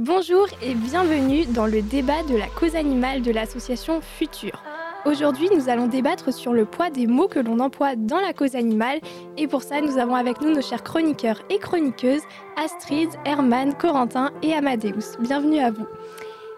Bonjour et bienvenue dans le débat de la cause animale de l'association Future. Aujourd'hui, nous allons débattre sur le poids des mots que l'on emploie dans la cause animale et pour ça, nous avons avec nous nos chers chroniqueurs et chroniqueuses Astrid, Herman, Corentin et Amadeus. Bienvenue à vous.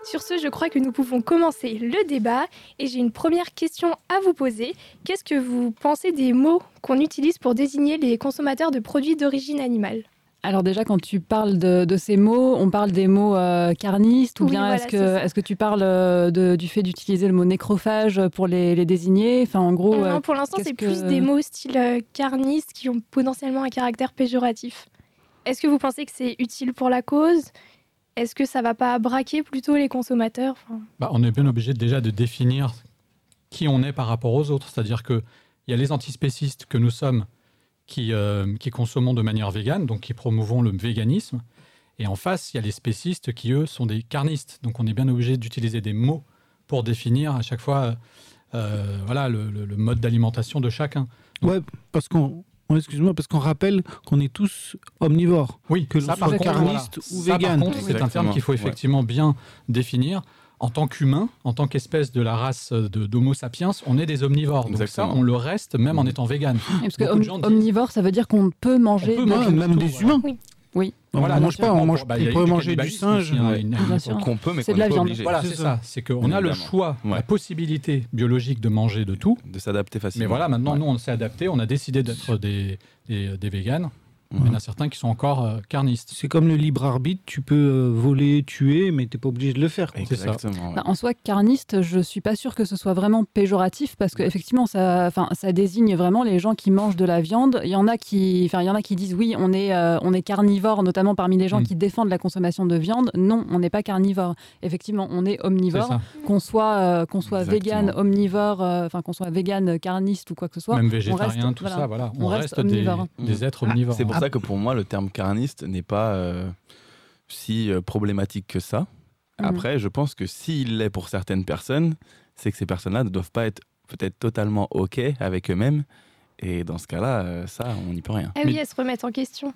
Sur ce, je crois que nous pouvons commencer le débat et j'ai une première question à vous poser. Qu'est-ce que vous pensez des mots qu'on utilise pour désigner les consommateurs de produits d'origine animale? Alors déjà, quand tu parles de, ces mots, on parle des mots euh, carnistes ou bien est-ce que, est que tu parles euh, du fait d'utiliser le mot nécrophage pour les, désigner? Enfin, en gros, Non, pour l'instant, c'est plus des mots style euh, carniste qui ont potentiellement un caractère péjoratif. Est-ce que vous pensez que c'est utile pour la cause? Est-ce que ça va pas braquer plutôt les consommateurs? Bah, On est bien obligé déjà de définir qui on est par rapport aux autres. C'est-à-dire qu'il y a les antispécistes que nous sommes qui, euh, qui consommons de manière végane, donc qui promouvons le véganisme. Et en face, il y a les spécistes qui, eux, sont des carnistes. Donc on est bien obligé d'utiliser des mots pour définir à chaque fois euh, voilà, le, mode d'alimentation de chacun. ouais, parce qu'on excuse-moi, parce qu'on rappelle qu'on est tous omnivores. Oui, que ça, soit carniste ou vegan. c'est un terme qu'il faut effectivement bien définir en tant qu'humain, en tant qu'espèce de la race d'Homo sapiens, on est des omnivores. Donc ça, on le reste même en étant vegan. Parce que omnivore, ça veut dire qu'on peut manger même des humains. Oui. On ne mange pas, on, mange, bah, peut manger du singe. Qu'on peut, mais c'est de la viande. Voilà, c'est ça. C'est qu'on a le choix, la possibilité biologique de manger de tout. De s'adapter facilement. Mais voilà, maintenant, nous, on s'est adapté, on a décidé d'être des, des, des véganes. Il y en a certains qui sont encore euh, carnistes. C'est comme le libre arbitre, tu peux euh, voler, tuer, mais tu n'es pas obligé de le faire. Exactement. Bah, en soi, carniste, je suis pas sûr que ce soit vraiment péjoratif parce qu'effectivement, ça, ça désigne vraiment les gens qui mangent de la viande. Il y en a qui, il y en a qui disent oui, on est, euh, on est carnivore, notamment parmi les gens mm. qui défendent la consommation de viande. Non, on n'est pas carnivore. Effectivement, on est omnivore. Qu'on soit, qu'on soit vegan, omnivore, enfin qu'on soit vegan, carniste ou quoi que ce soit. Même végétarien, tout ça, voilà. On, reste, des, des, êtres omnivores. C'est ça que pour moi, le terme carniste n'est pas euh, si euh, problématique que ça. Mhm. Après, je pense que s'il l'est pour certaines personnes, c'est que ces personnes-là ne doivent pas être peut-être totalement OK avec eux-mêmes. Et dans ce cas-là, euh, ça, on n'y peut rien. Ah oui, elles se remettent en question.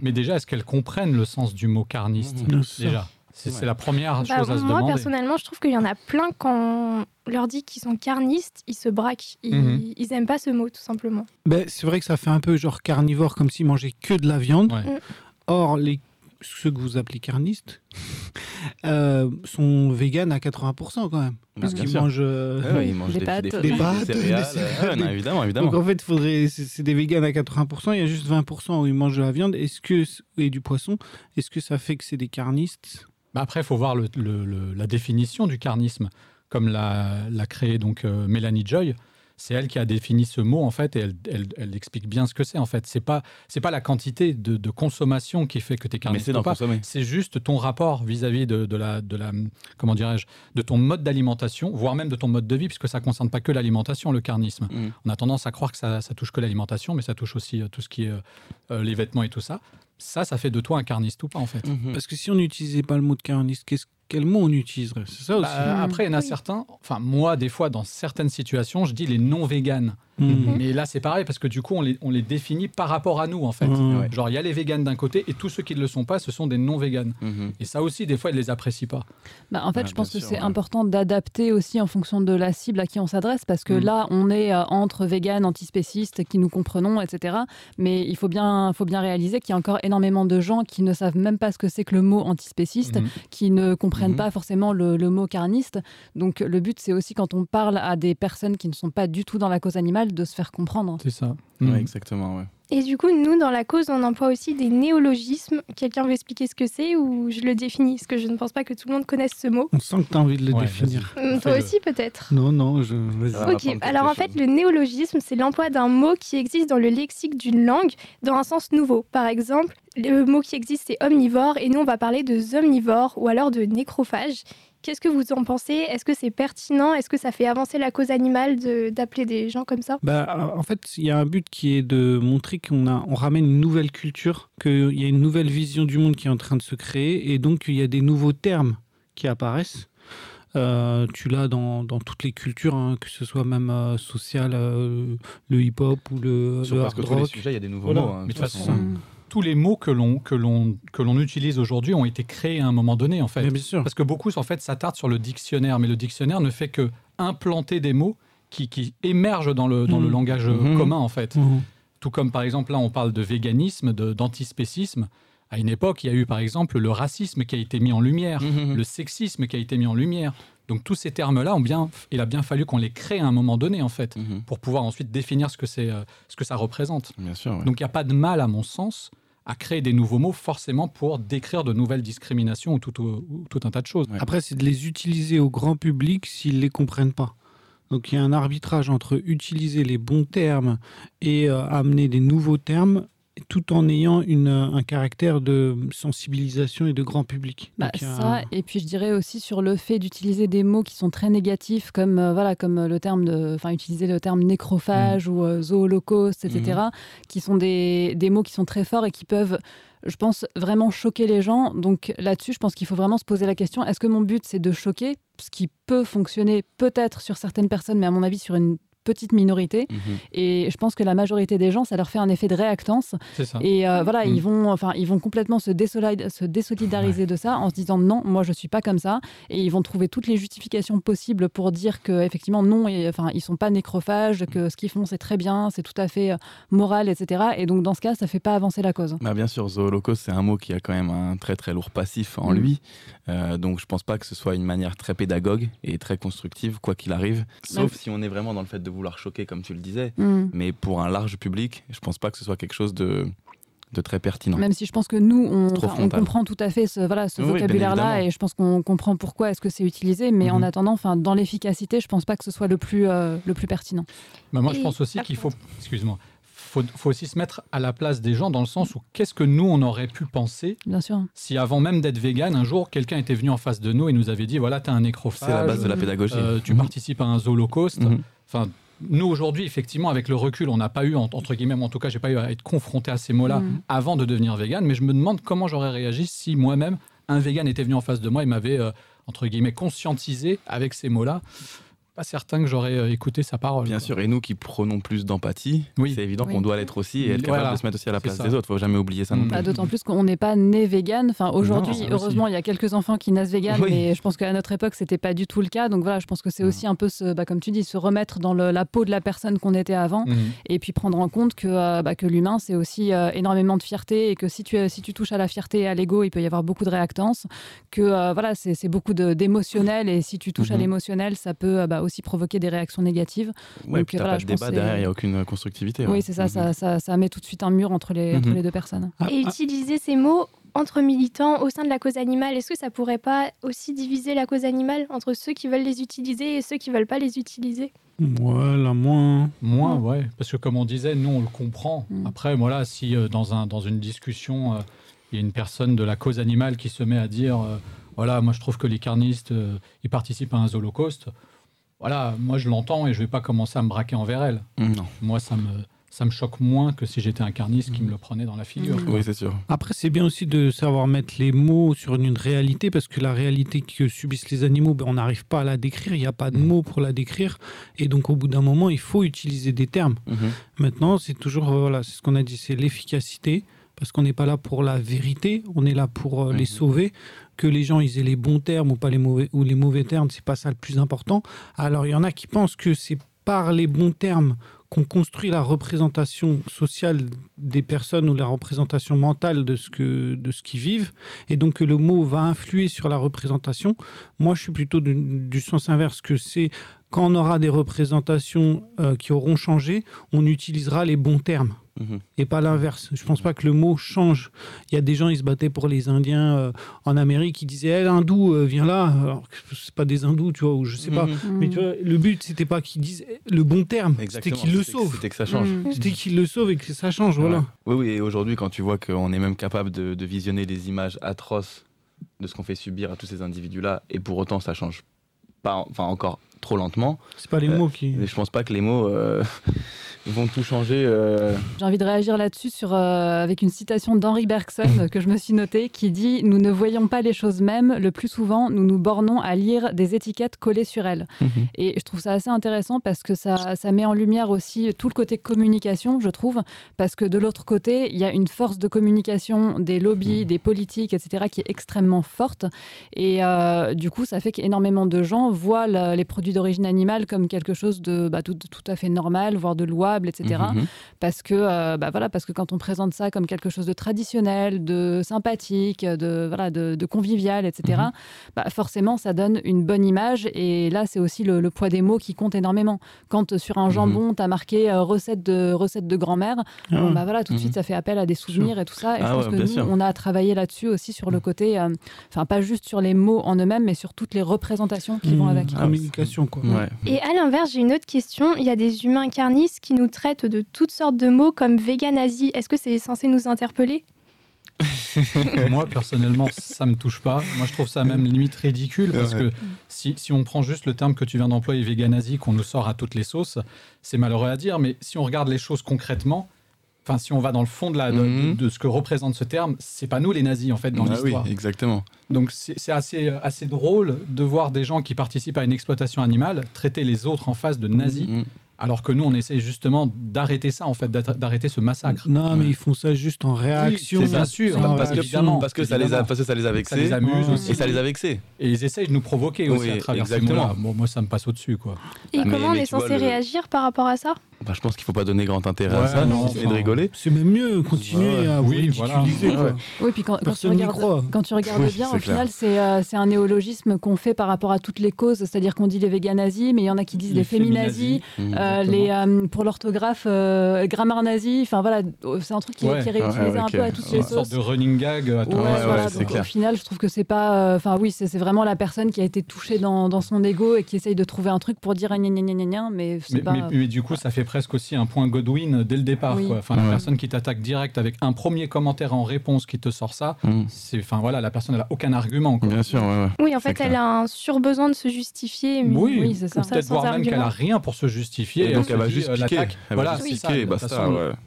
Mais déjà, est-ce qu'elles comprennent le sens du mot carniste Déjà? C'est la première bah, chose à se moi, demander. Moi, personnellement, je trouve qu'il y en a plein quand on leur dit qu'ils sont carnistes, ils se braquent. Ils, aiment pas ce mot, tout simplement. Ben, c'est vrai que ça fait un peu genre carnivore, comme s'ils mangeaient que de la viande. Mm. Or, les, ceux que vous appelez carnistes euh, sont véganes à 80% quand même. Parce qu'ils mangent, euh, ils mangent des, pâtes, des, pâtes, des céréales. évidemment, évidemment. Donc en fait, faudrait, c'est des véganes à 80%, il y a juste 20% où ils mangent de la viande est-ce que, et du poisson. Est-ce que ça fait que c'est des carnistes bah, après, il faut voir la définition du carnisme, comme l'a créé donc euh, Mélanie Joy. C'est elle qui a défini ce mot en fait, et elle, elle, explique bien ce que c'est en fait. C'est pas c'est pas la quantité de, consommation qui fait que tu es carniste ou pas. C'est juste ton rapport vis-à-vis de, la de la comment dirais-je de ton mode d'alimentation, voire même de ton mode de vie, puisque ça concerne pas que l'alimentation, le carnisme. Mm. On a tendance à croire que ça, ça touche que l'alimentation, mais ça touche aussi euh, tout ce qui est euh, les vêtements et tout ça ça, ça fait de toi un carniste ou pas en fait. Mhm. Parce que si on n'utilisait pas le mot de carniste, quel mot on utiliserait? C'est ça aussi. Bah, après, il y en a certains, enfin moi des fois dans certaines situations, je dis les non véganes. Mhm. Mais là, c'est pareil parce que du coup, on les, on les, définit par rapport à nous, en fait. Genre, il y a les véganes d'un côté et tous ceux qui ne le sont pas, ce sont des non-véganes. Mhm. Et ça aussi, des fois, ils ne les apprécient pas. Bah, en fait, je pense que c'est important d'adapter aussi en fonction de la cible à qui on s'adresse parce que mhm. là, on est euh, entre véganes, antispécistes qui nous comprenons, etc. Mais il faut bien, faut bien réaliser qu'il y a encore énormément de gens qui ne savent même pas ce que c'est que le mot antispéciste, qui ne comprennent pas forcément le, le mot carniste. Donc, le but, c'est aussi quand on parle à des personnes qui ne sont pas du tout dans la cause animale, de se faire comprendre. C'est ça. Mm. exactement, ouais. Et du coup, nous, dans la cause, on emploie aussi des néologismes. Quelqu'un veut expliquer ce que c'est ou je le définis? Parce que je ne pense pas que tout le monde connaisse ce mot. On sent que tu as envie de le définir. Mm, toi aussi, peut-être Non, non, je. Ok, alors en fait, le néologisme, c'est l'emploi d'un mot qui existe dans le lexique d'une langue dans un sens nouveau. Par exemple, le mot qui existe, c'est omnivore, et nous, on va parler de zomnivore ou alors de nécrophage. Qu'est-ce que vous en pensez? Est-ce que c'est pertinent? Est-ce que ça fait avancer la cause animale d'appeler des gens comme ça? Bah, En fait, il y a un but qui est de montrer qu'on on ramène une nouvelle culture, qu'il y a une nouvelle vision du monde qui est en train de se créer, et donc il y a des nouveaux termes qui apparaissent. Euh, tu l'as dans, dans, toutes les cultures, hein, que ce soit même euh, social, euh, le hip-hop ou le, le hard rock. tous les sujets, il y a des nouveaux mots. Hein, Mais de toute façon, tous les mots que l'on que l'on que l'on utilise aujourd'hui ont été créés à un moment donné en fait. bien sûr. Parce que beaucoup en fait s'attardent sur le dictionnaire, mais le dictionnaire ne fait que implanter des mots qui, qui émergent dans le dans le Mhm. langage Mhm. commun en fait. Mhm. Tout comme par exemple là on parle de véganisme, de d'antispécisme. À une époque, il y a eu par exemple le racisme qui a été mis en lumière, le sexisme qui a été mis en lumière. Donc tous ces termes-là ont bien, il a bien fallu qu'on les crée à un moment donné en fait, pour pouvoir ensuite définir ce que c'est, euh, ce que ça représente. Bien sûr. ouais. Donc il n'y a pas de mal, à mon sens, à créer des nouveaux mots forcément pour décrire de nouvelles discriminations ou tout, ou tout un tas de choses. Après, c'est de les utiliser au grand public s'ils ne les comprennent pas. Donc il y a un arbitrage entre utiliser les bons termes et euh, amener des nouveaux termes tout en ayant une, un caractère de sensibilisation et de grand public. Bah, Donc, ça, un- et puis je dirais aussi sur le fait d'utiliser des mots qui sont très négatifs, comme euh, voilà, comme le terme de, enfin utiliser le terme nécrophage ou euh, zoolocauste, etc., qui sont des, des mots qui sont très forts et qui peuvent, je pense, vraiment choquer les gens. Donc là-dessus, je pense qu'il faut vraiment se poser la question est-ce que mon but c'est de choquer, ce qui peut fonctionner peut-être sur certaines personnes, mais à mon avis sur une petite minorité. Mhm. Et je pense que la majorité des gens, ça leur fait un effet de réactance. Ça. Et euh, voilà, Mm. ils vont, enfin, ils vont complètement se, désolid- se désolidariser de ça en se disant non, moi je suis pas comme ça. Et ils vont trouver toutes les justifications possibles pour dire que effectivement non, et, enfin, ils sont pas nécrophages, que ce qu'ils font c'est très bien, c'est tout à fait euh, moral, etc. Et donc dans ce cas, ça fait pas avancer la cause. Bah, bien sûr, zoolocauste, c'est un mot qui a quand même un très très lourd passif en Mm. lui. Euh, donc je pense pas que ce soit une manière très pédagogue et très constructive, quoi qu'il arrive. Sauf si on est vraiment dans le fait de vouloir choquer, comme tu le disais. Mm. Mais pour un large public, je pense pas que ce soit quelque chose de, de très pertinent. Même si je pense que nous, on, comprend tout à fait ce, voilà, ce Oui, vocabulaire-là et je pense qu'on comprend pourquoi est-ce que c'est utilisé, mais en Mhm. attendant, enfin, dans l'efficacité, je pense pas que ce soit le plus, euh, le plus pertinent. Mais moi, je pense aussi qu'il faut, excuse-moi, faut, faut aussi se mettre à la place des gens dans le sens où qu'est-ce que nous on aurait pu penser Bien sûr. si avant même d'être vegan, un jour quelqu'un était venu en face de nous et nous avait dit voilà, tu as un nécrophage, C'est la base de la pédagogie. euh, tu Mhm. participes à un zoolocauste. Mhm. Enfin, nous aujourd'hui, effectivement, avec le recul, on n'a pas eu, en- entre guillemets, en tout cas, j'ai pas eu à être confronté à ces mots-là Mhm. avant de devenir vegan, mais je me demande comment j'aurais réagi si moi-même, un vegan était venu en face de moi et m'avait, euh, entre guillemets, conscientisé avec ces mots-là. Pas certain que j'aurais euh, écouté sa parole. Bien quoi. sûr, et nous qui prenons plus d'empathie, Oui. c'est évident Oui. qu'on doit l'être aussi et être Voilà. capable de se mettre aussi à la place ça. des autres. Faut jamais oublier ça non Mm. plus. Bah, D'autant plus qu'on n'est pas né vegan. Enfin, aujourd'hui, heureusement, il y a quelques enfants qui naissent vegan, Oui. mais je pense qu'à notre époque, c'était pas du tout le cas. Donc voilà, je pense que c'est Mm. aussi un peu, ce, bah, comme tu dis, se remettre dans le- la peau de la personne qu'on était avant, et puis prendre en compte que, euh, bah, que l'humain, c'est aussi euh, énormément de fierté, et que si tu, si tu touches à la fierté et à l'ego, il peut y avoir beaucoup de réactance. Que euh, voilà, c'est beaucoup d'émotionnel, et si tu touches à l'émotionnel, ça peut bah, aussi provoquer des réactions négatives. Ouais, Donc, voilà, pas je de pense débat derrière, il n'y a aucune constructivité. Oui, ouais. c'est ça, Mhm. ça, ça, ça met tout de suite un mur entre les, entre Mhm. les deux personnes. Ah, Et ah, utiliser ces mots entre militants au sein de la cause animale, est-ce que ça pourrait pas aussi diviser la cause animale entre ceux qui veulent les utiliser et ceux qui veulent pas les utiliser? Voilà, moins. Moins, ouais. Parce que comme on disait, nous, on le comprend. Mm. Après, voilà, si euh, dans, un, dans une discussion, euh, il y a une personne de la cause animale qui se met à dire, euh, voilà, moi, je trouve que les carnistes, euh, ils participent à un holocauste. Voilà, moi, je l'entends et je vais pas commencer à me braquer envers elle. Mhm. Non. Moi, ça me, ça me choque moins que si j'étais un carniste qui Mm. me le prenait dans la figure. Mm. Oui, c'est sûr. Après, c'est bien aussi de savoir mettre les mots sur une réalité, parce que la réalité que subissent les animaux, ben, on n'arrive pas à la décrire, il n'y a pas de Mm. mots pour la décrire. Et donc, au bout d'un moment, il faut utiliser des termes. Mhm. Maintenant, c'est toujours, euh, voilà, c'est ce qu'on a dit, c'est l'efficacité, parce qu'on n'est pas là pour la vérité, on est là pour euh, les Mhm. sauver. Que les gens ils aient les bons termes ou pas les mauvais ou les mauvais termes, c'est pas ça le plus important. Alors il y en a qui pensent que c'est par les bons termes qu'on construit la représentation sociale des personnes ou la représentation mentale de ce que de ce qu'ils vivent, et donc que le mot va influer sur la représentation. Moi, je suis plutôt du, du sens inverse, que c'est quand on aura des représentations euh, qui auront changé, on utilisera les bons termes Mhm. et pas l'inverse. Je pense pas que le mot change. Il y a des gens, ils se battaient pour les Indiens euh, en Amérique, ils disaient hey, hindou, euh, viens là. Alors que c'est pas des hindous, tu vois, ou je sais pas. Mhm. Mais tu vois, le but, c'était pas qu'ils disent le bon terme, c'était Exactement. qu'ils le sauvent. C'était que ça change. Mm. C'était qu'ils le sauvent et que ça change, voilà. Ouais. Oui, oui, et aujourd'hui, quand tu vois qu'on est même capable de, de visionner des images atroces de ce qu'on fait subir à tous ces individus-là, et pour autant, ça change pas, enfin encore trop lentement. C'est pas les mots qui. Je pense pas que les mots vont tout changer. Euh. J'ai envie de réagir là-dessus sur, euh, avec une citation d'Henri Bergson que je me suis notée qui dit Nous ne voyons pas les choses mêmes, le plus souvent, nous nous bornons à lire des étiquettes collées sur elles. Mhm. Et je trouve ça assez intéressant parce que ça, ça met en lumière aussi tout le côté communication, je trouve, parce que de l'autre côté, il y a une force de communication des lobbies, mhm. des politiques, etc., qui est extrêmement forte. Et euh, du coup, ça fait qu'énormément de gens voient les produits d'origine animale comme quelque chose de bah, tout, tout à fait normal, voire de loi etc. Mhm, mhm. Parce que, euh, bah voilà, parce que quand on présente ça comme quelque chose de traditionnel, de sympathique, de voilà, de, convivial, etc. Mhm. Bah forcément, ça donne une bonne image. Et là, c'est aussi le, poids des mots qui compte énormément. Quand euh, sur un jambon, tu as marqué euh, recette de recette de grand-mère, ah bah voilà, tout de suite, ça fait appel à des souvenirs et tout ça. Et je ah pense que nous, on a travaillé là-dessus aussi sur le côté, enfin pas juste sur les mots en eux-mêmes, mais sur toutes les représentations qui vont avec. Communication, quoi. Et à l'inverse, j'ai une autre question. Il y a des humains carnistes qui nous traite de toutes sortes de mots comme véganazie. Est-ce que c'est censé nous interpeller Moi, personnellement, ça me touche pas. Moi, je trouve ça même limite ridicule parce que si, si, on prend juste le terme que tu viens d'employer, véganazie, qu'on nous sort à toutes les sauces, c'est malheureux à dire, mais si on regarde les choses concrètement, enfin, si on va dans le fond de, la, de, mhm. ce que représente ce terme, c'est pas nous les nazis en fait dans ah l'histoire. Oui, exactement. Donc c'est assez, assez drôle de voir des gens qui participent à une exploitation animale traiter les autres en face de nazis. Mhm. Alors que nous, on essaie justement d'arrêter ça, en fait, d'arrêter ce massacre. Non, mais ils font ça juste en réaction. c'est bien sûr, parce, que, parce, que ça les a, parce que ça les a vexés. Ça les amuse aussi. Et ça les a vexés. Et ils essayent de nous provoquer aussi à travers exactement. Bon, moi, ça me passe au-dessus, quoi. Et comment on est censé réagir par rapport à ça? Bah, je pense qu'il ne faut pas donner grand intérêt à ça, non, et de rigoler. C'est même mieux, continuer à oui, voilà. Oui, puis quand, quand tu regardes, quand tu regardes bien, au final, euh, c'est un néologisme qu'on fait par rapport à toutes les causes, c'est-à-dire qu'on dit les véganazis, mais il y en a qui disent les, féminazis, euh, les, euh, pour l'orthographe, grammaire nazi, enfin voilà, c'est un truc qui, qui est réutilisé un peu à toutes les sauces. Une sorte de running gag à tout voilà, Au final, je trouve que c'est pas. Enfin oui, c'est vraiment la personne qui a été touchée dans, dans son ego et qui essaye de trouver un truc pour dire gna gna gna gna, mais c'est pas. Mais du coup, ça fait presque aussi un point Godwin dès le départ. Enfin, la personne qui t'attaque direct avec un premier commentaire en réponse qui te sort ça, mm. c'est, enfin voilà, la personne n'a aucun argument. Bien sûr. Oui, en fait, elle a un surbesoin de se justifier. oui, c'est ça. Peut-être voir même qu'elle a rien pour se justifier. donc elle, va juste euh, l'attaque. Voilà,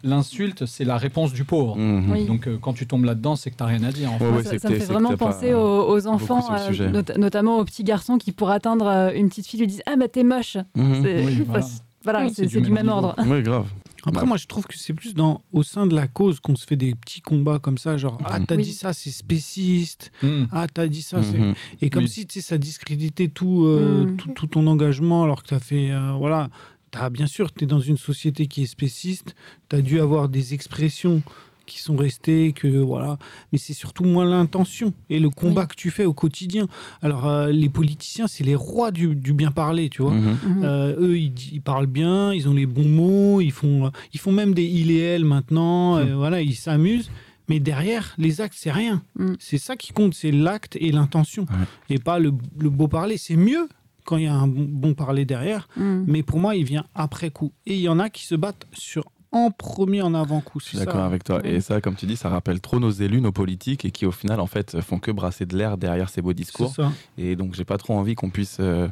L'insulte, c'est la réponse du pauvre. Mm-hmm. Donc euh, quand tu tombes là-dedans, c'est que tu n'as rien à dire. ça, me fait vraiment penser aux, enfants, euh, notamment aux petits garçons qui, pour atteindre une petite fille, lui disent Ah, bah t'es moche. Voilà, c'est du, même ordre. Oui, grave. Après, moi, je trouve que c'est plus dans, au sein de la cause qu'on se fait des petits combats comme ça, genre, ah, t'as dit ça, c'est spéciste, mm. ah, t'as dit ça, c'est... Mm-hmm. Et comme si, tu sais, ça discréditait tout, euh, mm. tout, tout, ton engagement, alors que t'as fait, euh, voilà, t'as, bien sûr, t'es dans une société qui est spéciste, t'as dû avoir des expressions qui sont restés, que voilà. Mais c'est surtout moins l'intention et le combat que tu fais au quotidien. Alors euh, les politiciens, c'est les rois du, bien parler, tu vois. Mhm. Mhm. Euh, eux, ils, parlent bien, ils ont les bons mots, ils font, ils font même des il et elle maintenant. Mhm. voilà, ils s'amusent. Mais derrière, les actes, c'est rien. C'est ça qui compte, c'est l'acte et l'intention. Et pas le, beau parler. C'est mieux quand il y a un bon parler derrière. Mais pour moi, il vient après coup. Et il y en a qui se battent sur en premier en avant-coup. Je suis d'accord avec toi. Et ça, comme tu dis, ça rappelle trop nos élus, nos politiques, et qui au final, en fait, font que brasser de l'air derrière ces beaux discours. Et donc, j'ai pas trop envie qu'on puisse euh,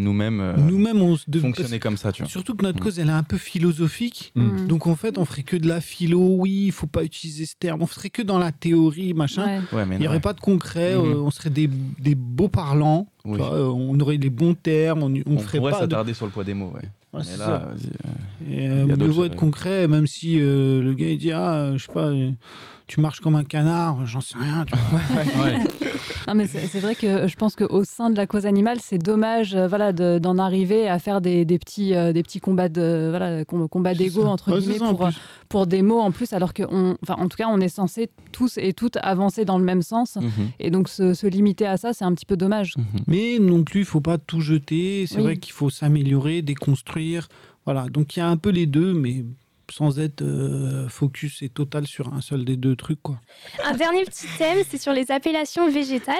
nous-mêmes euh, nous-mêmes on fonctionner comme ça. Tu vois. Surtout que notre mm. cause, elle est un peu philosophique. Mm. Donc, en fait, on ferait que de la philo. Oui, il faut pas utiliser ce terme. On ferait que dans la théorie, machin. il n'y aurait pas de concret. Euh, on serait des, des beaux parlants. on aurait les bons termes. On, on, ferait pourrait s'attarder sur le poids des mots. Ouais, ça. Et, euh, mieux être concret, même si euh, le gars il dit ah, je sais pas, tu marches comme un canard, j'en sais rien. mais c'est vrai que je pense qu'au sein de la cause animale, c'est dommage euh, voilà, d'en arriver à faire des, des petits, euh, des petits combats de voilà, combats d'ego entre guillemets pour, pour des mots en plus, alors enfin, en tout cas, on est censé tous et toutes avancer dans le même sens. Mhm. Et donc se, limiter à ça, c'est un petit peu dommage. Mhm. Mais non plus, il faut pas tout jeter. C'est vrai qu'il faut s'améliorer, déconstruire. Voilà, donc il y a un peu les deux, mais sans être euh, focus et total sur un seul des deux trucs. Quoi. Un dernier petit thème, c'est sur les appellations végétales.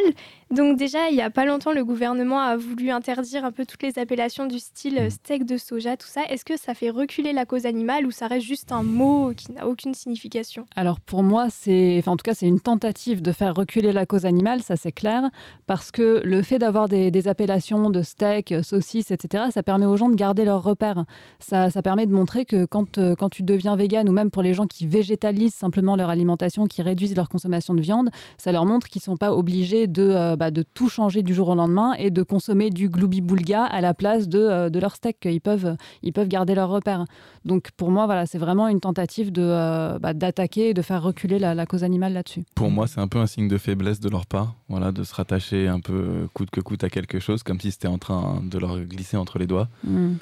Donc déjà, il n'y a pas longtemps, le gouvernement a voulu interdire un peu toutes les appellations du style euh, steak de soja, tout ça. Est-ce que ça fait reculer la cause animale ou ça reste juste un mot qui n'a aucune signification? Alors pour moi, c'est, enfin, en tout cas, c'est une tentative de faire reculer la cause animale, ça c'est clair, parce que le fait d'avoir des, appellations de steak, saucisses, etc., ça permet aux gens de garder leurs repères. Ça, ça permet de montrer que quand, euh, quand tu deviens vegan, ou même pour les gens qui végétalisent simplement leur alimentation, qui réduisent leur consommation de viande, ça leur montre qu'ils ne sont pas obligés de, euh, bah, de tout changer du jour au lendemain et de consommer du gloubi-boulga à la place de, euh, de leur steak. Ils peuvent, ils peuvent garder leurs repères. Donc pour moi, voilà, c'est vraiment une tentative de, bah, d'attaquer et de faire reculer la, cause animale là-dessus. Pour moi, c'est un peu un signe de faiblesse de leur part, voilà, de se rattacher un peu coûte que coûte à quelque chose, comme si c'était en train de leur glisser entre les doigts. Mm.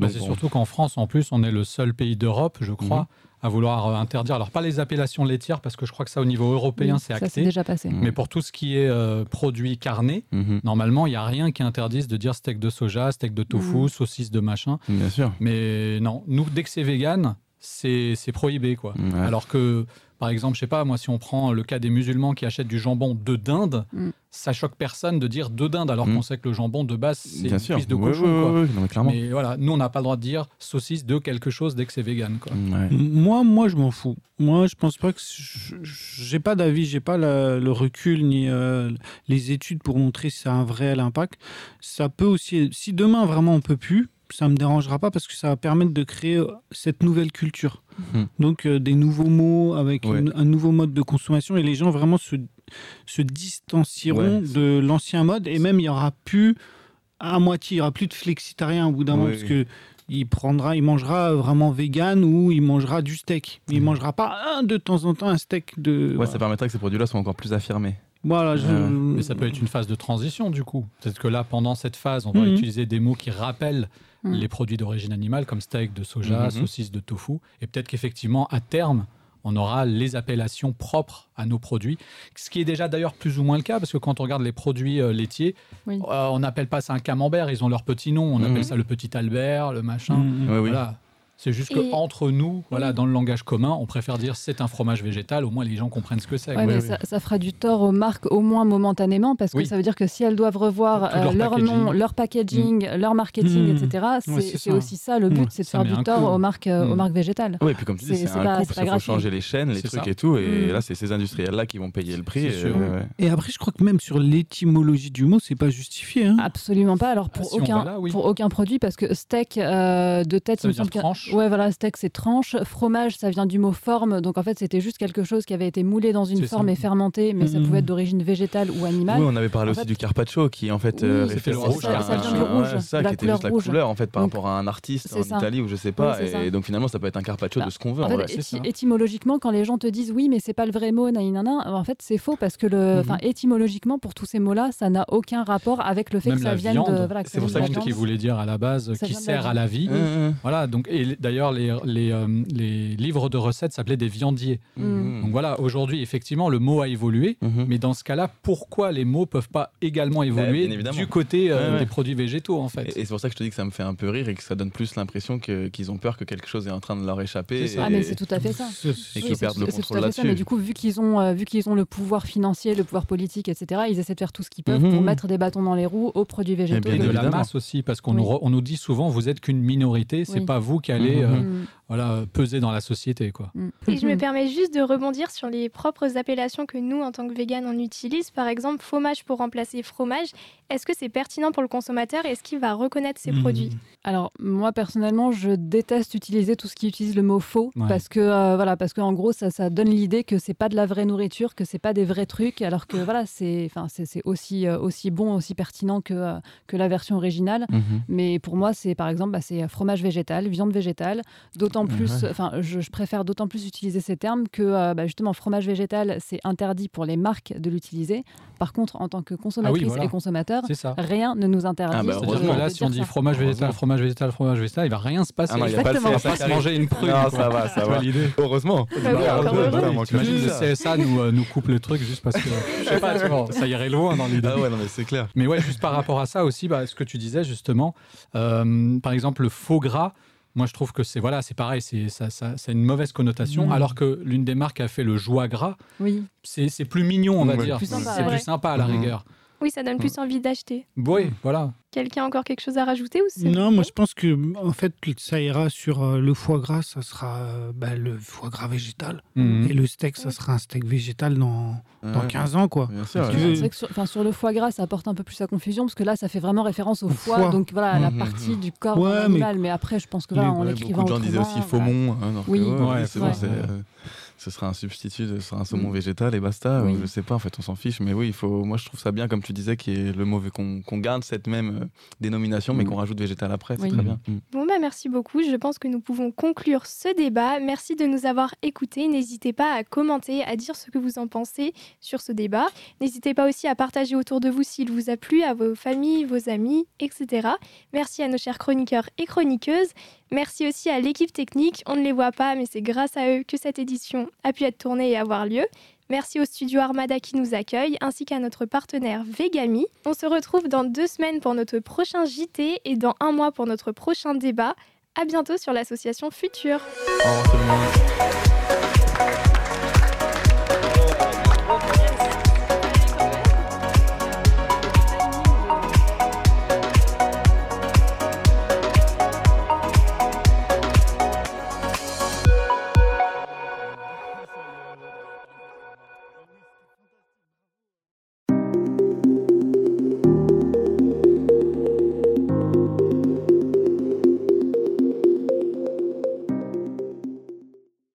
Bah, c'est surtout qu'en France, en plus, on est le seul pays d'Europe, je crois, mhm. À vouloir euh, interdire. Alors, pas les appellations laitières, parce que je crois que ça, au niveau européen, c'est acté. Ça, déjà passé. Mais pour tout ce qui est euh, produit carné, mhm. normalement, il n'y a rien qui interdise de dire steak de soja, steak de tofu, mhm. saucisse de machin. Bien sûr. Mais non, nous, dès que c'est vegan, c'est prohibé, quoi. Alors que par exemple, je sais pas, moi, si on prend le cas des musulmans qui achètent du jambon de dinde, mm. ça choque personne de dire de dinde, alors mm. qu'on sait que le jambon de base, c'est une cuisse de cochon. mais, voilà, nous, on n'a pas le droit de dire saucisse de quelque chose dès que c'est vegan. Quoi. Moi, moi, je m'en fous. Moi, je pense pas que j'ai pas d'avis, j'ai pas le recul ni euh, les études pour montrer si ça a un réel impact. Ça peut aussi, si demain vraiment on peut plus, ça me dérangera pas parce que ça va permettre de créer euh, cette nouvelle culture. Hmm. Donc euh, des nouveaux mots avec un nouveau mode de consommation et les gens vraiment se, se distancieront de l'ancien mode et même il y aura plus à moitié, il y aura plus de flexitarien au bout d'un moment parce que il prendra, il mangera vraiment vegan ou il mangera du steak. Il ne hmm. mangera pas de temps en temps un steak de. Ouais, ça permettra que ces produits-là soient encore plus affirmés. Voilà, Mais ça peut être une phase de transition du coup. Peut-être que là, pendant cette phase, on va hmm. utiliser des mots qui rappellent Mm. les produits d'origine animale comme steak de soja, mm-hmm. saucisse de tofu. Et peut-être qu'effectivement, à terme, on aura les appellations propres à nos produits, ce qui est déjà d'ailleurs plus ou moins le cas, parce que quand on regarde les produits euh, laitiers, euh, on n'appelle pas ça un camembert, ils ont leur petit nom, on appelle ça le petit Albert, le machin. Voilà. C'est juste qu'entre nous, voilà, dans le langage commun, on préfère dire c'est un fromage végétal, au moins les gens comprennent ce que c'est. ça, fera du tort aux marques au moins momentanément, parce que ça veut dire que si elles doivent revoir euh, leur, nom, leur packaging, mm. leur marketing, mm. etc., c'est aussi ça le but, c'est de faire du tort aux marques, euh, aux mm. marques végétales. Oui, et puis comme tu dis, c'est un coût, parce qu'il faut changer les chaînes, les trucs et tout, et là, c'est ces industriels-là qui vont payer le prix. Et après, je crois que même sur l'étymologie du mot, c'est pas justifié. Hein. Absolument pas. Alors pour, ah, aucun, pour aucun produit, parce que steak euh, de tête, il me semble Ouais, voilà, steak c'est tranche. Fromage, ça vient du mot forme. Donc en fait, c'était juste quelque chose qui avait été moulé dans une forme et fermenté, mais ça pouvait être d'origine végétale ou animale. Oui, on avait parlé aussi du carpaccio qui en fait euh, le rouge. Ça, ça vient du rouge. ça, qui était juste la couleur en fait par rapport à un artiste en Italie ou je sais pas. et donc finalement, ça peut être un carpaccio de bah, ce qu'on veut. En étymologiquement, quand les gens te disent oui, mais c'est pas le vrai mot, en fait, c'est faux parce que le, mmh. étymologiquement, pour tous ces mots-là, ça n'a aucun rapport avec le fait que ça vienne de. C'est pour ça qu'il voulait dire à la base qui sert à la vie. Mmh, voilà. Donc et d'ailleurs les les, euh, les livres de recettes s'appelaient des viandiers. Mm. Donc voilà, aujourd'hui, effectivement, le mot a évolué, mm-hmm. mais dans ce cas-là, pourquoi les mots peuvent pas également évoluer du côté euh, des produits végétaux, en fait? Et, c'est pour ça que je te dis que ça me fait un peu rire et que ça donne plus l'impression qu'ils ont peur que quelque chose est en train de leur échapper. Ah, mais c'est tout à fait ça. Et qu'ils perdent le contrôle là-dessus. Mais du coup, vu qu'ils ont, euh, vu qu'ils ont le pouvoir financier, le pouvoir politique, etc., ils essaient de faire tout ce qu'ils peuvent pour mm-hmm. mettre des bâtons dans les roues aux produits végétaux. Et, de la masse aussi, parce qu'on nous, on nous dit souvent, vous êtes qu'une minorité, c'est pas vous qui allez mm-hmm voilà, peser dans la société. Quoi. Mm. Et je me permets juste de rebondir sur les propres appellations que nous, en tant que vegan, on utilise. Par exemple, fromage pour remplacer fromage. Est-ce que c'est pertinent pour le consommateur Est-ce qu'il va reconnaître ces mm. produits? Alors, moi, personnellement, je déteste utiliser tout ce qui utilise le mot faux parce que, euh, voilà, parce qu'en gros, ça, ça donne l'idée que c'est pas de la vraie nourriture, que c'est pas des vrais trucs, alors que voilà, c'est aussi, euh, aussi bon, aussi pertinent que, euh, que la version originale. Mm-hmm. Mais pour moi, c'est par exemple, bah, c'est fromage végétal, viande végétale, d'autant plus, enfin, je, préfère d'autant plus utiliser ces termes que euh, bah, justement fromage végétal, c'est interdit pour les marques de l'utiliser. Par contre, en tant que consommatrice ah et consommateur, rien ne nous interdit. Ah bah, là, si on dit fromage végétal, fromage végétal, fromage végétal, il va rien se passer. Ah il va pas, se manger une prune. Non, ça va, ça va. Heureusement. Imagine le CSA nous, euh, nous coupe le truc juste parce que je sais pas, ça irait loin dans l'idée. Ah ouais, non mais c'est clair. Mais ouais, juste par rapport à ça aussi, bah, ce que tu disais justement, euh, par exemple le faux gras Moi, je trouve que c'est voilà, c'est pareil, c'est ça, ça, une mauvaise connotation. Mmh. Alors que l'une des marques a fait le joie gras, oui. c'est plus mignon, on va dire. C'est plus sympa à la mmh. Oui, ça donne plus envie d'acheter. Oui, voilà. Quelqu'un a encore quelque chose à rajouter ou Non, moi je pense que en fait ça ira sur euh, le foie gras, ça sera euh, bah, le foie gras végétal mhm. et le steak, ça sera un steak végétal dans, dans 15 ans quoi. sur, sur, le foie gras, ça apporte un peu plus à confusion parce que là ça fait vraiment référence au, foie, donc voilà la partie du corps animal. Mais... après je pense que là en l'écrivant beaucoup de gens disaient aussi faumon. Hein, oui, c'est bon, ce sera un substitut, ce sera un saumon mm. végétal et basta. Je sais pas, en fait, on s'en fiche. Mais oui, il faut. Moi, je trouve ça bien, comme tu disais, est le mauvais qu'on garde cette même euh, dénomination, mais mm. qu'on rajoute végétal après. C'est très bien. Mm. Bon, bah, merci beaucoup. Je pense que nous pouvons conclure ce débat. Merci de nous avoir écoutés. N'hésitez pas à commenter, à dire ce que vous en pensez sur ce débat. N'hésitez pas aussi à partager autour de vous s'il vous a plu, à vos familles, vos amis, etc. Merci à nos chers chroniqueurs et chroniqueuses. Merci aussi à l'équipe technique. On ne les voit pas, mais c'est grâce à eux que cette édition a pu être tournée et avoir lieu. Merci au studio Armada qui nous accueille, ainsi qu'à notre partenaire Vegami. On se retrouve dans deux semaines pour notre prochain JT et dans un mois pour notre prochain débat. À bientôt sur l'association Future.